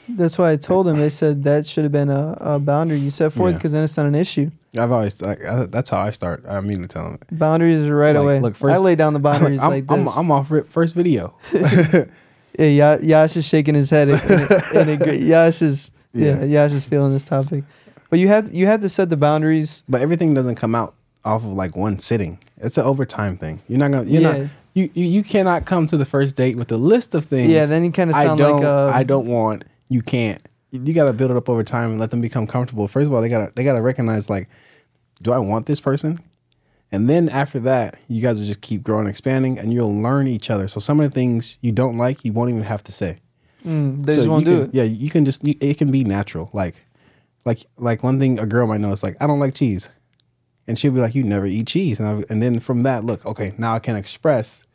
that's why I told him. They said that should have been a, a boundary you set forth Yeah. because then it's not an issue. I've always like I, that's how I start. I immediately tell him. Boundaries are right Like, away. look, first- I lay down the boundaries I'm, like I'm, this. I'm off rip first video. yeah, Ya- Yash is shaking his head. And, and agree- Yash is yeah. Yeah. Yash is feeling this topic. But you have you have to set the boundaries. But everything doesn't come out off of like one sitting. It's an overtime thing. You're not gonna. You're Yeah. not. You, you you cannot come to the first date with a list of things. Yeah, then you kind of I sound don't. like uh, a. I don't want. You can't. You got to build it up over time and let them become comfortable. First of all, they gotta they gotta recognize like, do I want this person? And then after that, you guys will just keep growing, expanding, and you'll learn each other. So some of the things you don't like, you won't even have to say. Mm, they So just won't do can- it. Yeah, you can just. You, it can be natural. Like, like like one thing a girl might know is like I don't like cheese, and she'll be like you never eat cheese, and I, and then from that look okay now I can express,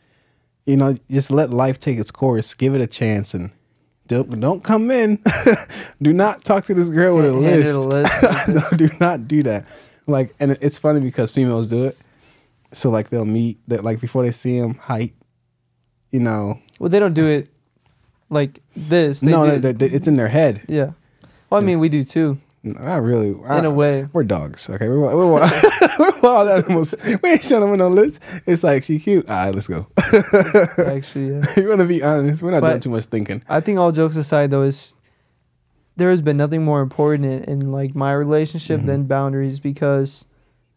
you know, just let life take its course, give it a chance, and don't don't come in, do not talk to this girl with a a list. no, do not do that. Like, and it's funny because females do it. So like they'll meet that like before they see him height, you know. Well, they don't do it like this. They no, do, they- they- it's in their head. yeah. Well, I mean, we do too, Not really. in a way. We're dogs. Okay, we're we're, wild- we're wild animals. We ain't showing them no lips. It's like she cute. All right, let's go. Actually, yeah. you want to be honest? We're not But- doing too much thinking. I think all jokes aside, though, is there has been nothing more important in, in like my relationship than boundaries because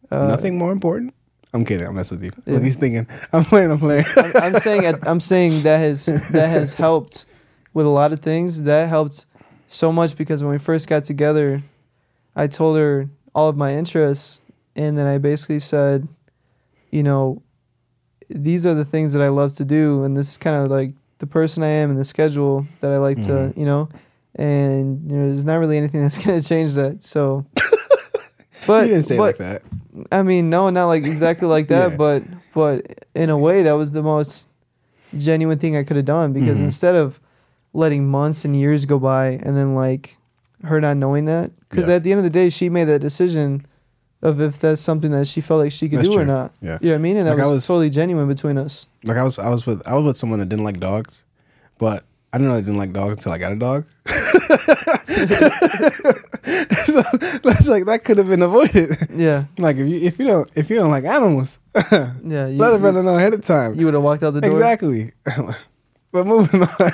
uh, Mm-hmm. Nothing more important. I'm kidding. I'm messing with you. Yeah. Look, he's thinking. I'm playing. I'm playing. I'm, I'm saying I'm saying that has that has helped with a lot of things. That helped so much because when we first got together, I told her all of my interests, and then I basically said, you know, these are the things that I love to do, and this is kind of like the person I am and the schedule that I like Mhm. to, you know, and you know, there's not really anything that's gonna change that. So. But, you didn't say but like that. I mean, no, not like exactly like that, Yeah. but but in a way, that was the most genuine thing I could have done because Mhm. instead of letting months and years go by and then like her not knowing that, because Yeah. at the end of the day, she made that decision of if that's something that she felt like she could That's do or not. Yeah. You know what I mean? And that Like, was, was- totally genuine between us. Like I was, I was with, I was with someone that didn't like dogs, but I didn't know I didn't like dogs until I got a dog. so that's like that could have been avoided. Yeah, Like if you if you don't if you don't like animals, yeah. You, let you, brother know ahead of time. you would have walked out the door. exactly. but moving on,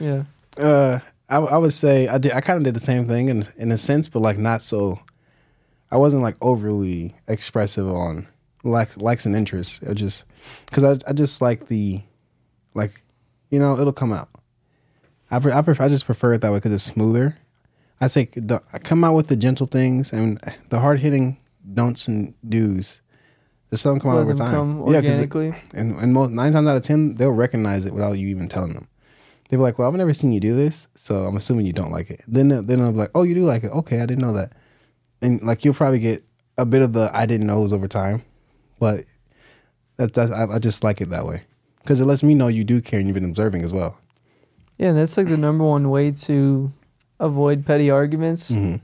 Yeah. uh, I, I would say I did. I kind of did the same thing in in a sense, but like not so. I wasn't like overly expressive on likes likes and interests. It just because I I just like the like you know it'll come out. I pre- I prefer I just prefer it that way because it's smoother. I say the, I come out with the gentle things and the hard hitting don'ts and do's. There's some come out Let over them time. come Yeah, it- and and most nine times out of ten they'll recognize it without you even telling them. They'll be like, "Well, I've never seen you do this, so I'm assuming you don't like it." Then they'll- then they'll be like, "Oh, you do like it? Okay, I didn't know that." And like you'll probably get a bit of the "I didn't knows" over time, but that's, that's I, I just like it that way because it lets me know you do care and you've been observing as well. Yeah, that's like the number one way to avoid petty arguments. Mm-hmm.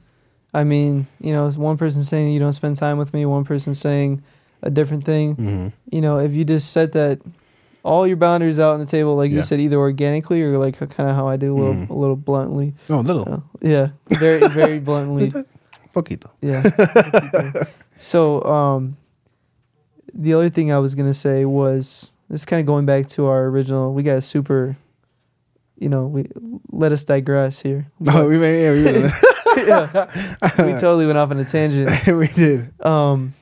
I mean, you know, one person saying you don't spend time with me, one person saying a different thing. Mm-hmm. You know, if you just set that all your boundaries out on the table, like Yeah. you said, either organically or like kind of how I did a little, Mhm. a little bluntly. Oh, little Uh, yeah, very, very bluntly. poquito. Yeah. so, um, the other thing I was gonna say was this kind of going back to our original. We got a super, you know, we let us digress here. Oh, we made yeah, we, yeah, we totally went off on a tangent. we did. Um,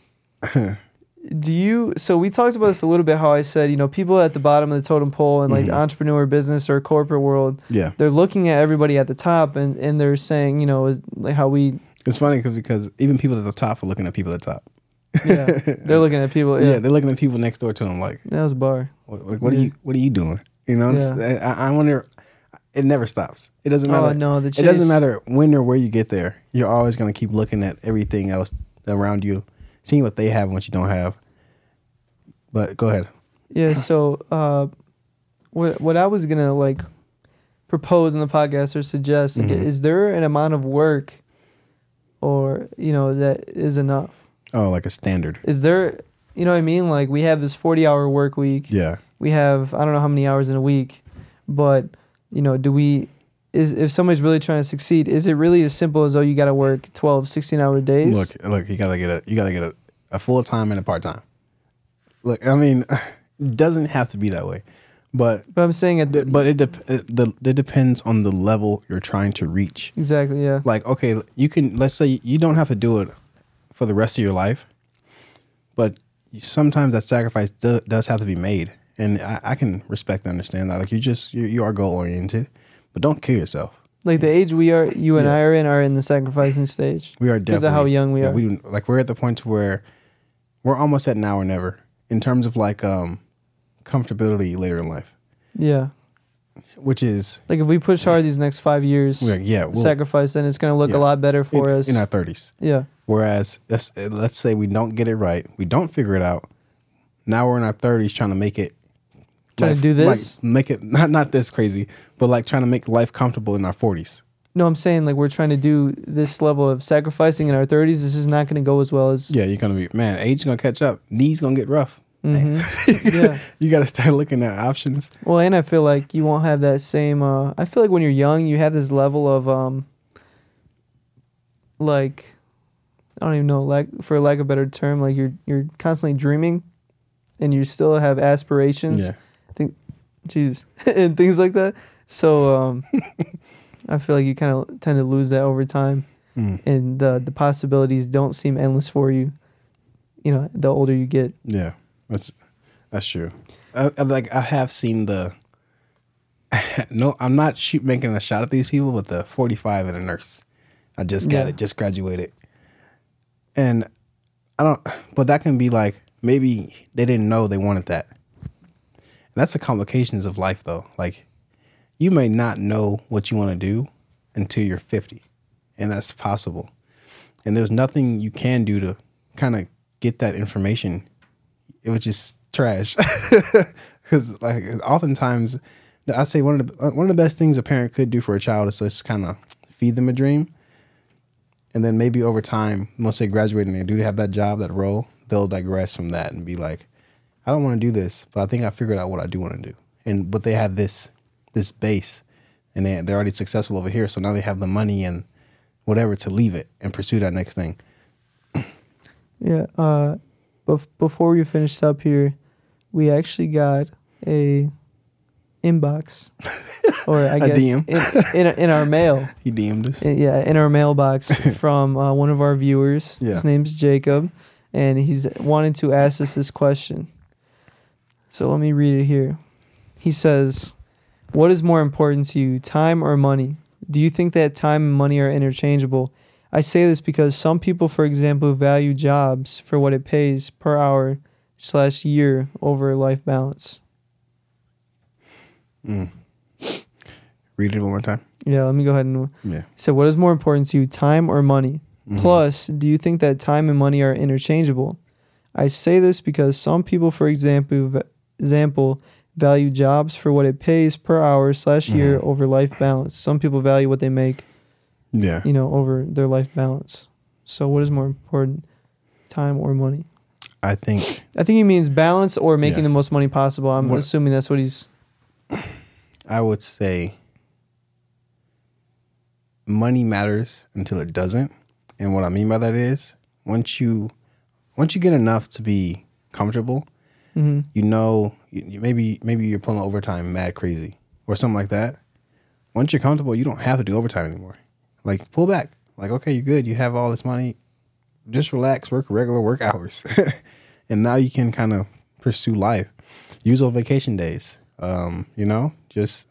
do you? So we talked about this a little bit. How I said, you know, people at the bottom of the totem pole in like Mhm. entrepreneur business or corporate world, Yeah, they're looking at everybody at the top and and they're saying, you know, is like how we, it's funny because because even people at the top are looking at people at the top. yeah, they're looking at people. Yeah, Yeah, they're looking at people next door to them like, that was a bar. what, what, are you what are you doing? You know, it's, I, I wonder. It never stops. It doesn't matter. Oh no, the It doesn't matter when or where you get there. You're always gonna keep looking at everything else around you, seeing what they have and what you don't have. But go ahead. Yeah. So, uh, what what I was gonna like propose in the podcast or suggest like, Mhm. is there an amount of work, or you know that is enough? Oh, like a standard. Is there, you know what I mean? Like we have this forty hour work week. Yeah. We have I don't know how many hours in a week, but you know, do we? Is if somebody's really trying to succeed, is it really as simple as oh you got to work 12, 16 hour days? Look, look. You gotta get a you gotta get a, a full time and a part time. Look, I mean, it doesn't have to be that way, but but I'm saying at the, but it dep- it, the, it depends on the level you're trying to reach. exactly yeah like okay you can let's say you don't have to do it for the rest of your life but sometimes that sacrifice do, does have to be made and I, I can respect and understand that like you just you, you are goal oriented but don't kill yourself like the age we are you and Yeah. I are in are in the sacrificing stage. we are Because of how young we yeah, are. we do, like we're at the point to where we're almost at now or never in terms of like um comfortability later in life Yeah. which is Like if we push hard these next five years, like, yeah, we'll, sacrifice, then it's gonna look Yeah. a lot better for in, us. in our thirties. yeah, Whereas let's let's say we don't get it right, we don't figure it out. Now we're in our thirties trying to make it Trying to do this, like, make it not not this crazy, but like trying to make life comfortable in our forties. no, I'm saying like we're trying to do this level of sacrificing in our 30s. This is not gonna go as well as Yeah, you're gonna be man. Age gonna catch up. Knees gonna get rough. Mhm. yeah. You got to start looking at options. Well, and I feel like you won't have that same. Uh, I feel like when you're young, you have this level of um, like, I don't even know, like for lack of a better term, like you're you're constantly dreaming, and you still have aspirations. Yeah, Jesus, and things like that. So um, I feel like you kind of tend to lose that over time, Mm. and the the possibilities don't seem endless for you. You know, the older you get. yeah. That's that's true. I, I, like I have seen the. no, I'm not shoot making a shot at these people, but the 45 and a nurse. I just got Yeah. it, just graduated, and I don't. But that can be like maybe they didn't know they wanted that. That's the complications of life, though. Like you may not know what you want to do until you're 50, and that's possible. And there's nothing you can do to kind of get that information. It was just trash. Because like oftentimes, I'd say one of the one of the best things a parent could do for a child is just kind of feed them a dream, and then maybe over time, once they graduate and they do have that job, that role, they'll digress from that and be like, I don't want to do this, but I think I figured out what I do want to do. And but they have this this base, and they they're already successful over here, so now they have the money and whatever to leave it and pursue that next thing. Yeah. Uh, bef- before we finished up here, we actually got a inbox, or I A guess DM. in, in in our mail. He DM'd us. in- yeah, in our mailbox from uh, one of our viewers. Yeah. His name's Jacob, and he's wanted to ask us this question. So let me read it here. He says, "What is more important to you, time or money? Do you think that time and money are interchangeable?" I say this because some people, for example, value jobs for what it pays per hour slash year over life balance. Mm. Read it one more time. Yeah, let me go ahead and Yeah. So, What is more important to you, time or money? Mhm. Plus, do you think that time and money are interchangeable? I say this because some people, for example, example value jobs for what it pays per hour slash year Mhm. over life balance. Some people value what they make, Yeah. you know, over their life balance. So, what is more important, time or money? I think I think he means balance or making Yeah. the most money possible. I'm What- assuming that's what he's. I would say money matters until it doesn't. And what I mean by that is once you once you get enough to be comfortable, hmm you know you, maybe maybe you're pulling overtime mad crazy or something like that. Once you're comfortable, you don't have to do overtime anymore. Like pull back. Like okay, you're good. You have all this money. Just relax, work regular work hours, and now you can kind of pursue life. Use those vacation days. Um, you know, just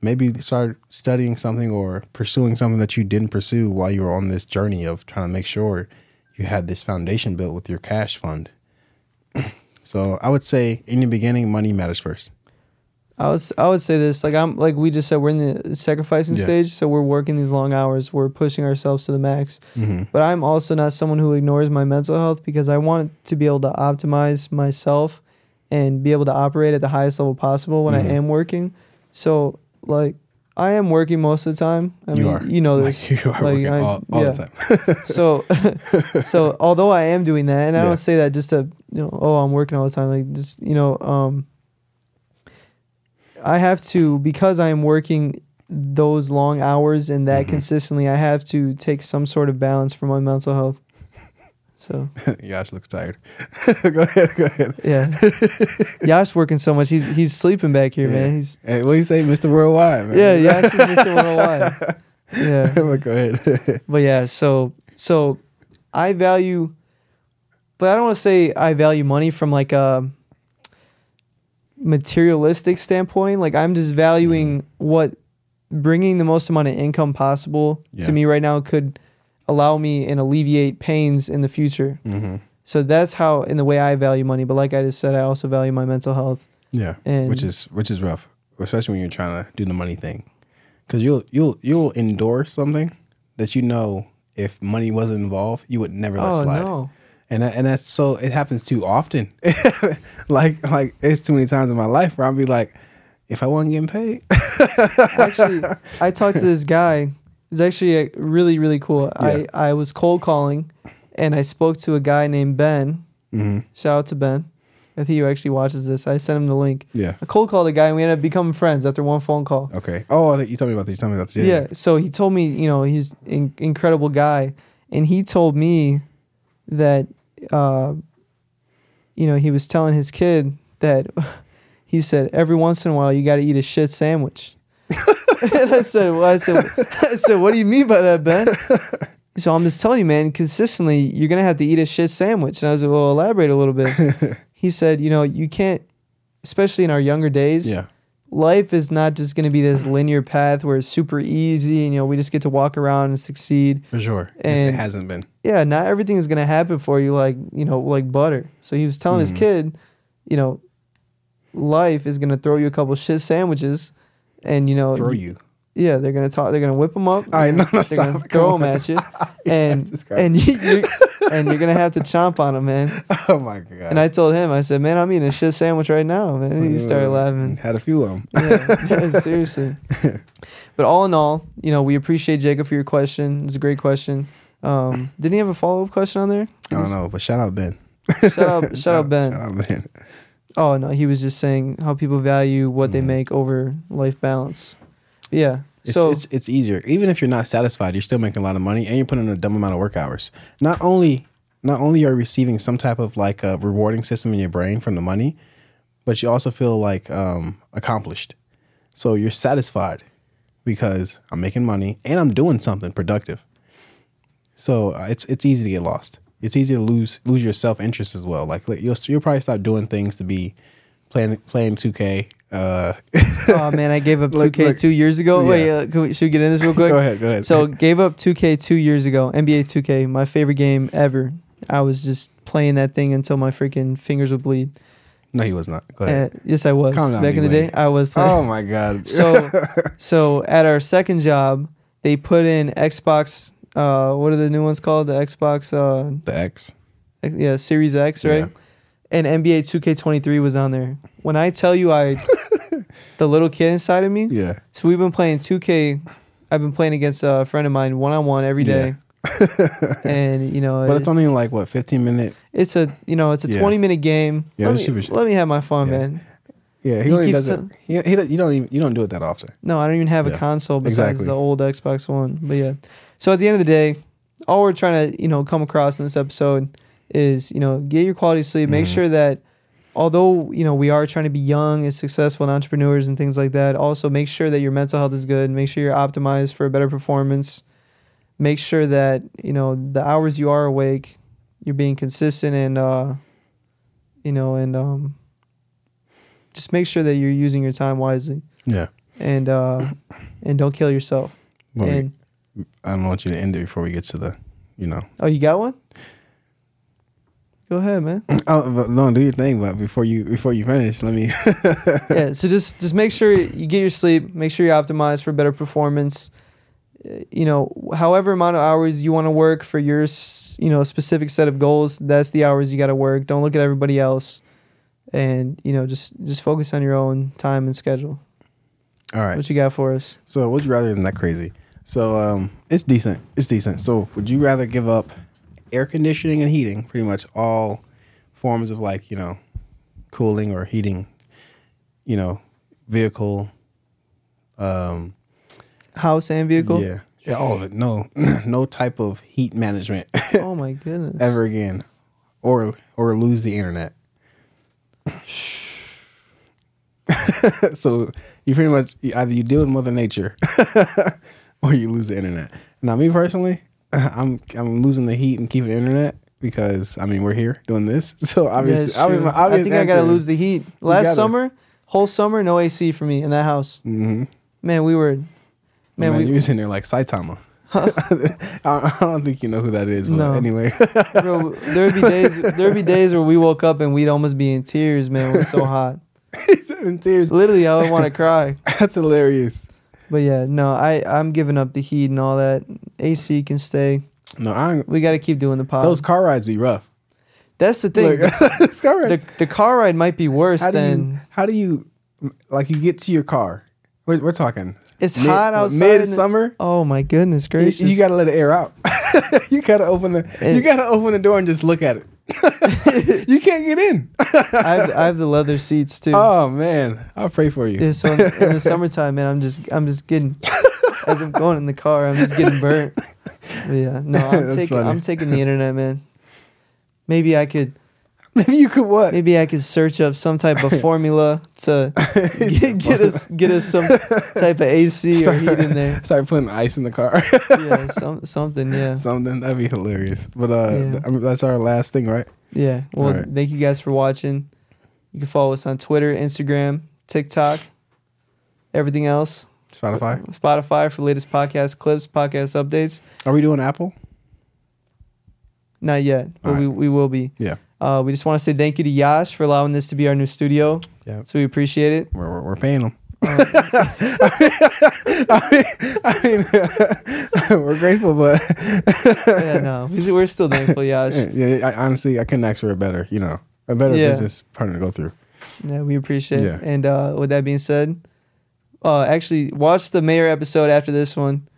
maybe start studying something or pursuing something that you didn't pursue while you were on this journey of trying to make sure you had this foundation built with your cash fund. So I would say in the beginning, money matters first. I was I would say this like I'm like we just said we're in the sacrificing Yeah. stage so we're working these long hours we're pushing ourselves to the max Mm-hmm. but I'm also not someone who ignores my mental health because I want to be able to optimize myself and be able to operate at the highest level possible when Mhm. I am working so like I am working most of the time I you mean are. you know Like, you are Like, working I- all, all yeah. the time. so so although I am doing that and I Yeah. don't say that just to you know oh I'm working all the time like this, you know um I have to because I am working those long hours and that Mhm. consistently I have to take some sort of balance for my mental health. So Yash looks tired. go ahead, go ahead. yeah. Yash working so much he's he's sleeping back here, Yeah. man. He's Hey, what do you say, Mr. Worldwide? Man? yeah, Yash is Mr. Worldwide. Yeah. but go ahead. But yeah, so so I value, but I don't want to say I value money from like a materialistic standpoint. Like I'm just valuing what bringing the most amount of income possible Yeah. to me right now could allow me and alleviate pains in the future. hmm So that's how in the way I value money. But like I just said, I also value my mental health. Yeah, which is which is rough. especially when you're trying to do the money thing, because you'll you'll you'll endorse something that you know if money wasn't involved, you would never let Oh slide. no. And that, and that's so it happens too often. like like there's too many times in my life where I'll be like, if I wasn't getting paid, actually, I talked to this guy. He's actually really, really cool. Yeah. I, I was cold calling, and I spoke to a guy named Ben. hmm Shout out to Ben. I think he actually watches this. I sent him the link. yeah, I cold called a guy, and we ended up becoming friends after one phone call. okay. Oh, I think you told me about this. You told me about this. Yeah. So he told me, you know, he's an incredible guy, and he told me that, uh, you know, he was telling his kid that he said every once in a while you got to eat a shit sandwich. and I said, well, I said, I said, what do you mean by that, Ben? So I'm just telling you, man, consistently you're gonna have to eat a shit sandwich. And I was like, well, elaborate a little bit. he said, you know, you can't, especially in our younger days yeah, life is not just going to be this linear path where it's super easy and you know we just get to walk around and succeed for sure. It- it hasn't been. yeah not everything is going to happen for you like you know like butter so he was telling his Mhm. kid you know life is going to throw you a couple shit sandwiches and you know Throw you. yeah they're going to talk they're going to whip them up All right, no, no, stop. to throw them at you and and you, you and you're going to have to chomp on them man Oh my god. and I told him I said man I'm eating a shit sandwich right now man and he started laughing Had a few of them. yeah, yeah, seriously. But all in all, you know, we appreciate Jacob for your question. It's a great question. Um, didn't he have a follow up question on there? I don't know, but shout out Ben. Shout out, shout out Ben. Shout out Ben. Oh no, he was just saying how people value what they Mhm. make over life balance. Yeah. It's, so it's it's easier. Even if you're not satisfied, you're still making a lot of money and you're putting in a dumb amount of work hours. Not only not only are you receiving some type of like a rewarding system in your brain from the money, but you also feel like um, accomplished. So you're satisfied because I'm making money and I'm doing something productive. So uh, it's it's easy to get lost. It's easy to lose lose your self interest as well. Like like, you'll you'll probably stop doing things to be playing playing 2K. Uh, oh man, I gave up 2K look. two years ago. Yeah. Wait, uh, can we, should we get in this real quick? go ahead, go ahead. So gave up 2K two years ago. NBA 2K, my favorite game ever. I was just playing that thing until my freaking fingers would bleed. no, he was not. Go ahead. Uh, yes, I was. Down, Back in the day, I was playing. Oh my god. So, so at our second job, they put in Xbox. Uh, what are the new ones called? The Xbox. Uh, the X. X- yeah, Series X, right? Yeah. And NBA 2K23 was on there. When I tell you, I, the little kid inside of me. Yeah. So we've been playing 2K. I've been playing against a friend of mine one on one every day. and you know, But it's only like what, 15 minute. it's a you know it's a Yeah. 20 minute game. Yeah, let, me, let me have my fun, Yeah. man. Yeah, he, He only does it. He, he, you don't even you don't do it that often. No, I don't even have Yeah, a console besides exactly. the old Xbox One. But yeah. So at the end of the day, all we're trying to, you know, come across in this episode is, you know, get your quality sleep. Make Mhm. sure that although, you know, we are trying to be young and successful and entrepreneurs and things like that, also make sure that your mental health is good. Make sure you're optimized for a better performance. Make sure that, you know, the hours you are awake, you're being consistent and uh you know, and um just make sure that you're using your time wisely Yeah. and uh and don't kill yourself. Well, we- and I don't want you to end it before we get to the, you know. oh, you got one? Go ahead, man. Oh, but no, do your thing. But before you before you finish, let me. yeah. So just just make sure you get your sleep. Make sure you're optimized for better performance. Uh, You know, however amount of hours you want to work for your you know specific set of goals, that's the hours you got to work. Don't look at everybody else, and you know just just focus on your own time and schedule. All right. What you got for us? So, would you rather isn't that crazy? So, um, it's decent. It's decent. So, would you rather give up air conditioning and heating, pretty much all forms of like you know, cooling or heating, you know, vehicle, um, House and vehicle. yeah, yeah, all of it. No, no type of heat management Oh my goodness. ever again, or or lose the internet. so you pretty much either you deal with Mother Nature or you lose the internet. Now, me personally, I'm I'm losing the heat and keeping internet because I mean we're here doing this. So obviously, I, mean. I think I gotta answer lose the heat. Last summer, whole summer, no AC for me in that house. Mhm. Man, we were, man, Man, we, you was in there like Saitama. I, I don't think you know who that is, but No. anyway. bro, there would be days, there would be days where we woke up and we'd almost be in tears, man. It was so hot. in tears. Literally, I would want to cry. That's hilarious. But yeah, no, I I'm giving up the heat and all that. AC can stay. No, I ain't, We got to keep doing the pod. those car rides be rough. That's the thing. Look, those car the the car ride might be worse How than you? How do you? Like you get to your car. We're, we're talking. it's mid- hot outside. in the- Midsummer. Oh my goodness You, gracious! you gotta let it air out. you gotta open the. And- you gotta open the door and just look at it. you can't get in. I have, I have the leather seats too. oh man, I'll pray for you. Yeah, so in, in the summertime, man, I'm just I'm just getting as I'm going in the car, I'm just getting burnt. But yeah, no, I'm taking funny. I'm taking the internet, man. Maybe I could Maybe you could what? maybe I could search up some type of formula to get, get us get us some type of AC or heat in there. Start putting ice in the car. Yeah, some something. Yeah, Something that'd be hilarious. But uh, Yeah. th- I mean, that's our last thing, right? yeah. Well, Alright. thank you guys for watching. You can follow us on Twitter, Instagram, TikTok, everything else. Spotify. Spotify for latest podcast clips, podcast updates. Are we doing Apple? Not yet, but Alright. we, we will be. Yeah. Uh, we just want to say thank you to Yash for allowing this to be our new studio. Yeah. So we appreciate it. We're, we're, we're paying them. I mean, I mean we're grateful, but yeah, no, we- we're still thankful, Yash. yeah, I, honestly, I couldn't ask for a better, you know, a better Yeah. business partner to go through. Yeah, we appreciate Yeah. it. And uh, with that being said, uh, actually, watch the mayor episode after this one.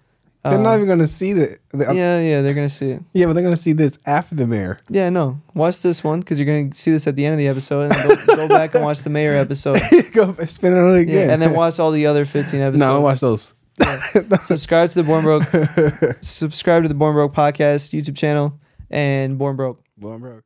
They're not um, even gonna see the, the yeah, yeah, they're gonna see it. yeah, but they're gonna see this after the mayor. Yeah, no, watch this one because you're gonna see this at the end of the episode, and then go, go back and watch the mayor episode. go spin it on again, Yeah, and then watch all the other 15 episodes. no, I'll watch those. subscribe to the Born Broke. subscribe to the Born Broke podcast YouTube channel and Born Broke. I'm broke.